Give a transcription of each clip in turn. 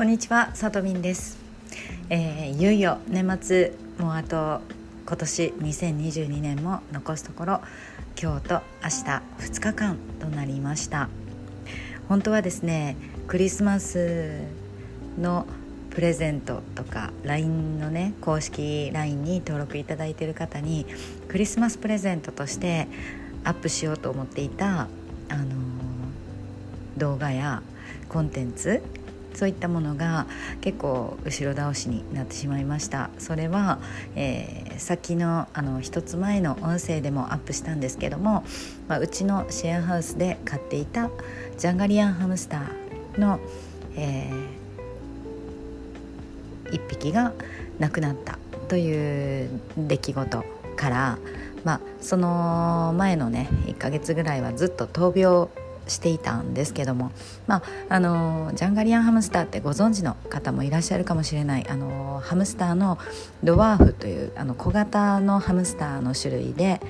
こんにちは、さとみんです、えー、いよいよ年末もうあと今年2022年も残すところ今日と明日2日間となりました。本当はですねクリスマスのプレゼントとか LINE のね公式 LINE に登録いただいている方にクリスマスプレゼントとしてアップしようと思っていた、あのー、動画やコンテンツそういったものが結構後ろ倒しになってしまいました。それは、えー、先のあの一つ前の音声でもアップしたんですけども、まあ、うちのシェアハウスで飼っていたジャンガリアンハムスターの、えー、1匹が亡くなったという出来事から、まあ、その前のね1ヶ月ぐらいはずっと闘病していたんですけども、まあ、あのジャンガリアンハムスターってご存知の方もいらっしゃるかもしれないあのハムスターのドワーフというあの小型のハムスターの種類で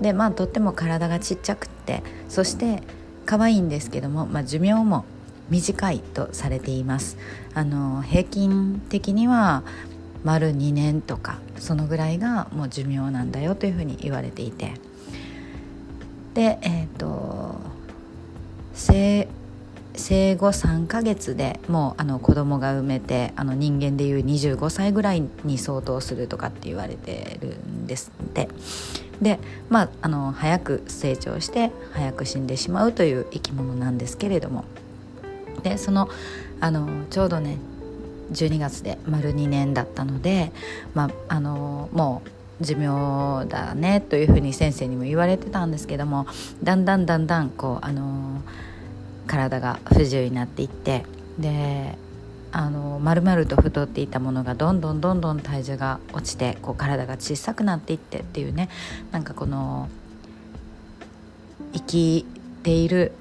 で、まあ、とっても体がちっちゃくってそして可愛いんですけども、まあ、寿命も短いとされています。あの平均的には丸2年とかそのぐらいがもう寿命なんだよというふうに言われていて。でえっ、ー、と生生後3ヶ月でもうあの子供が産めてあの人間でいう25歳ぐらいに相当するとかって言われてるんですって。でまああの早く成長して早く死んでしまうという生き物なんですけれども。でそのあのちょうどね12月で丸2年だったので、まあ、あのもう寿命だねというふうに先生にも言われてたんですけどもだんだんだんだんこうあの体が不自由になっていってであの丸々と太っていたものがどんどんどんどん体重が落ちてこう体が小さくなっていってっていうねなんかこの生きている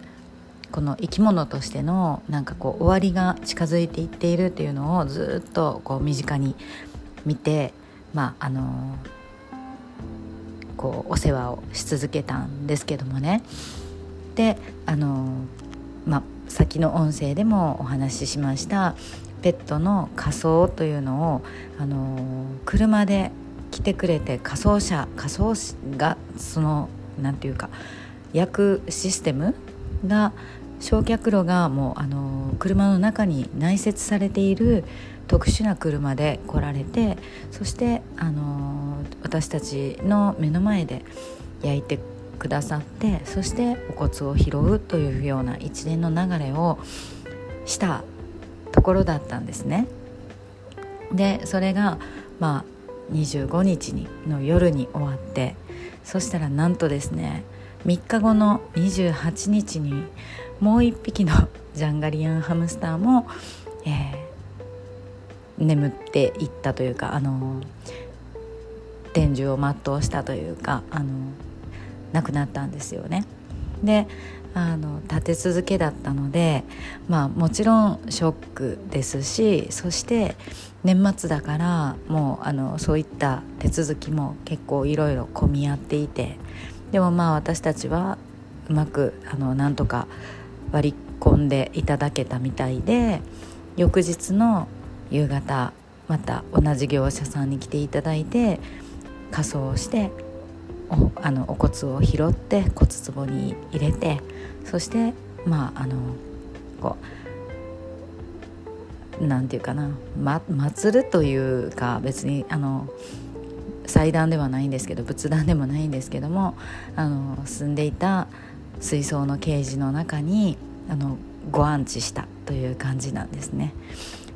この生き物としてのなんかこう終わりが近づいていっているっていうのをずっとこう身近に見てまああのこうお世話をし続けたんですけどもね。であのま、先の音声でもお話ししましたペットの仮装というのを、あの車で来てくれて仮装車仮装がその何て言うか焼くシステムが焼却炉がもうあの車の中に内設されている特殊な車で来られてそしてあの私たちの目の前で焼いてくださってそしてお骨を拾うというような一連の流れをしたところだったんですね。でそれがまあ25日にの夜に終わってそしたらなんとですね3日後の28日にもう1匹のジャンガリアンハムスターも、えー、眠っていったというかあの天寿を全うしたというかあの亡くなったんですよね。であの立て続けだったので、まあ、もちろんショックですしそして年末だからもうあのそういった手続きも結構いろいろ混み合っていてでもまあ私たちはうまくあのなんとか割り込んでいただけたみたいで翌日の夕方また同じ業者さんに来ていただいて仮装をしておあのお骨を拾って骨壺に入れてそしてまああのこうなんていうかな、ま、祭るというか別にあの祭壇ではないんですけど仏壇でもないんですけどもあの住んでいた水槽のケージの中にあのご安置したという感じなんですね。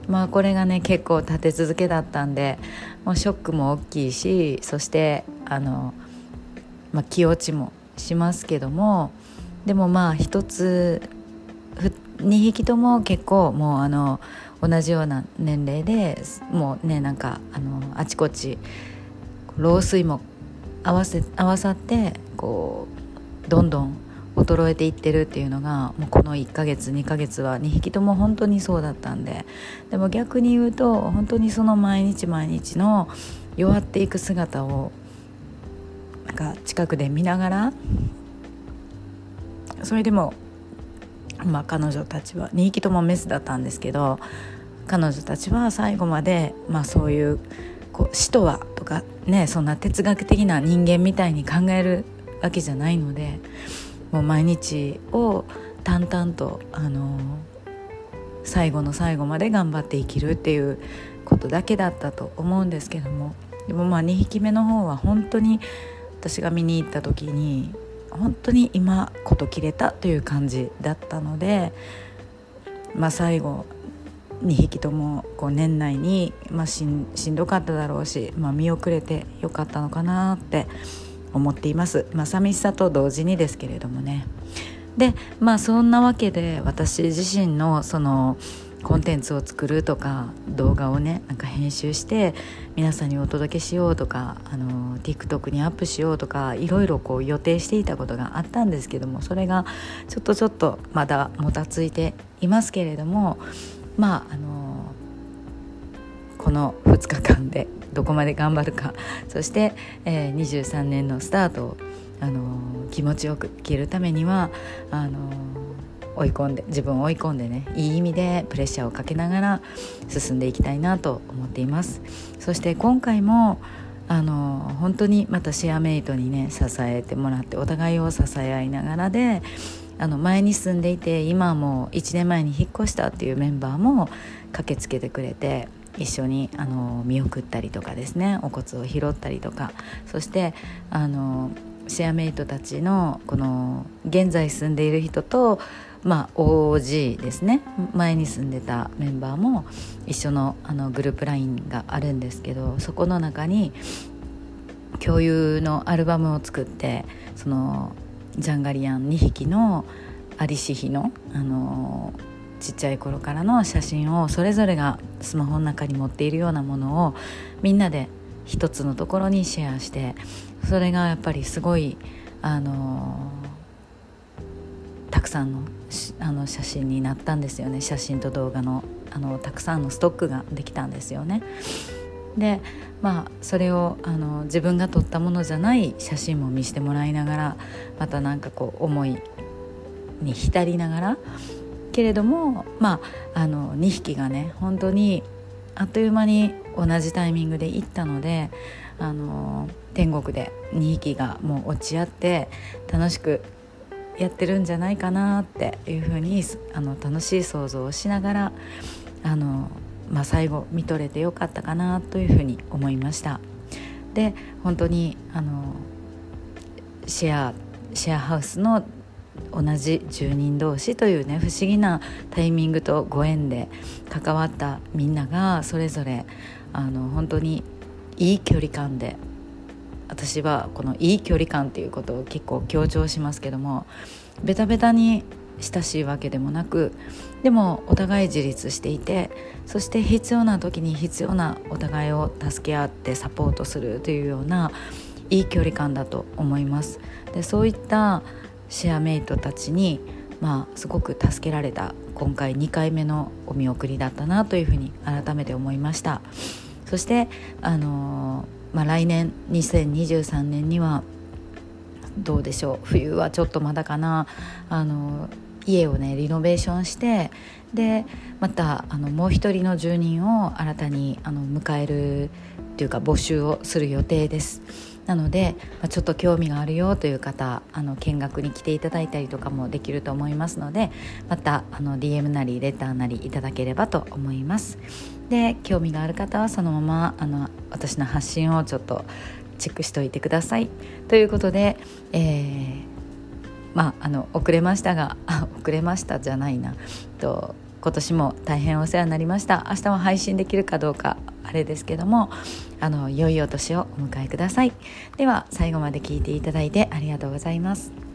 まあこれがね結構立て続けだったんでもうショックも大きいしそしてあのまあ、気落ちもしますけどもでもまあ一つ2匹とも結構もうあの同じような年齢でもうねなんかあのあちこち老衰も合わせ合わさってこうどんどん衰えていってるっていうのがもうこの1ヶ月2ヶ月は2匹とも本当にそうだったんで。でも逆に言うと本当にその毎日毎日の弱っていく姿をなんか近くで見ながらそれでも、まあ、彼女たちは2匹ともメスだったんですけど彼女たちは最後まで、まあ、そういうこう死とはとかねそんな哲学的な人間みたいに考えるわけじゃないのでもう毎日を淡々とあの最後の最後まで頑張って生きるっていうことだけだったと思うんですけども。でもまあ2匹目の方は本当に私が見に行った時に本当に今こと切れたという感じだったので、まあ、最後2匹ともこう年内に、まあ、しんしんどかっただろうし、まあ、見送れてよかったのかなって思っています、まあ、寂しさと同時にですけれどもね。でまあそんなわけで私自身のそのコンテンツを作るとか動画をねなんか編集して皆さんにお届けしようとかあの TikTok にアップしようとかいろいろこう予定していたことがあったんですけどもそれがちょっとちょっとまだもたついていますけれどもまああのこの2日間でどこまで頑張るか。そして、えー、23年のスタートをあの気持ちよく生きるためにはあの追い込んで自分を追い込んでねいい意味でプレッシャーをかけながら進んでいきたいなと思っています。そして今回もあの本当にまたシェアメイトにね支えてもらってお互いを支え合いながらであの前に住んでいて今も1年前に引っ越したっていうメンバーも駆けつけてくれて一緒にあの見送ったりとかですね。お骨を拾ったりとか。そしてあのシェアメイトたちのこの現在住んでいる人とまあ、OG ですね。前に住んでたメンバーも一緒のあのグループ LINE があるんですけどそこの中に共有のアルバムを作ってそのジャンガリアン2匹のアリシヒの、あのちっちゃい頃からの写真をそれぞれがスマホの中に持っているようなものをみんなで一つのところにシェアしてそれがやっぱりすごいあのたくさんのあの写真になったんですよね写真と動画のあのたくさんのストックができたんですよね。でまあそれをあの自分が撮ったものじゃない写真も見せてもらいながらまたなんかこう思いに浸りながらけれどもまああの2匹がね本当にあっという間に同じタイミングで行ったのであの天国で2匹がもう落ち合って楽しくやってるんじゃないかなっていうふうにあの楽しい想像をしながらあの、まあ、最後見とれてよかったかなというふうに思いました。で本当にあのシェアシェアハウスの同じ住人同士というね不思議なタイミングとご縁で関わったみんながそれぞれあの本当にいい距離感で私はこのいい距離感っていうことを結構強調しますけどもベタベタに親しいわけでもなくでもお互い自立していてそして必要な時に必要なお互いを助け合ってサポートするというようないい距離感だと思います。でそういったシェアメイトたちにまあすごく助けられた今回2回目のお見送りだったなというふうに改めて思いました。そしてあのーまあ、来年2023年にはどうでしょう？冬はちょっとまだかな。あの家をねリノベーションしてでまたあのもう一人の住人を新たにあの迎えるっていうか募集をする予定です。なので、まあ、ちょっと興味があるよという方あの見学に来ていただいたりとかもできると思いますのでまたあの DM なりレターなりいただければと思います。で興味がある方はそのままあの私の発信をちょっとチェックしておいてください。ということで、えー、まああの遅れましたが遅れましたじゃないなと今年も大変お世話になりました。明日は配信できるかどうかあれですけどもあの良いお年をお迎えください。では最後まで聞いていただいてありがとうございます。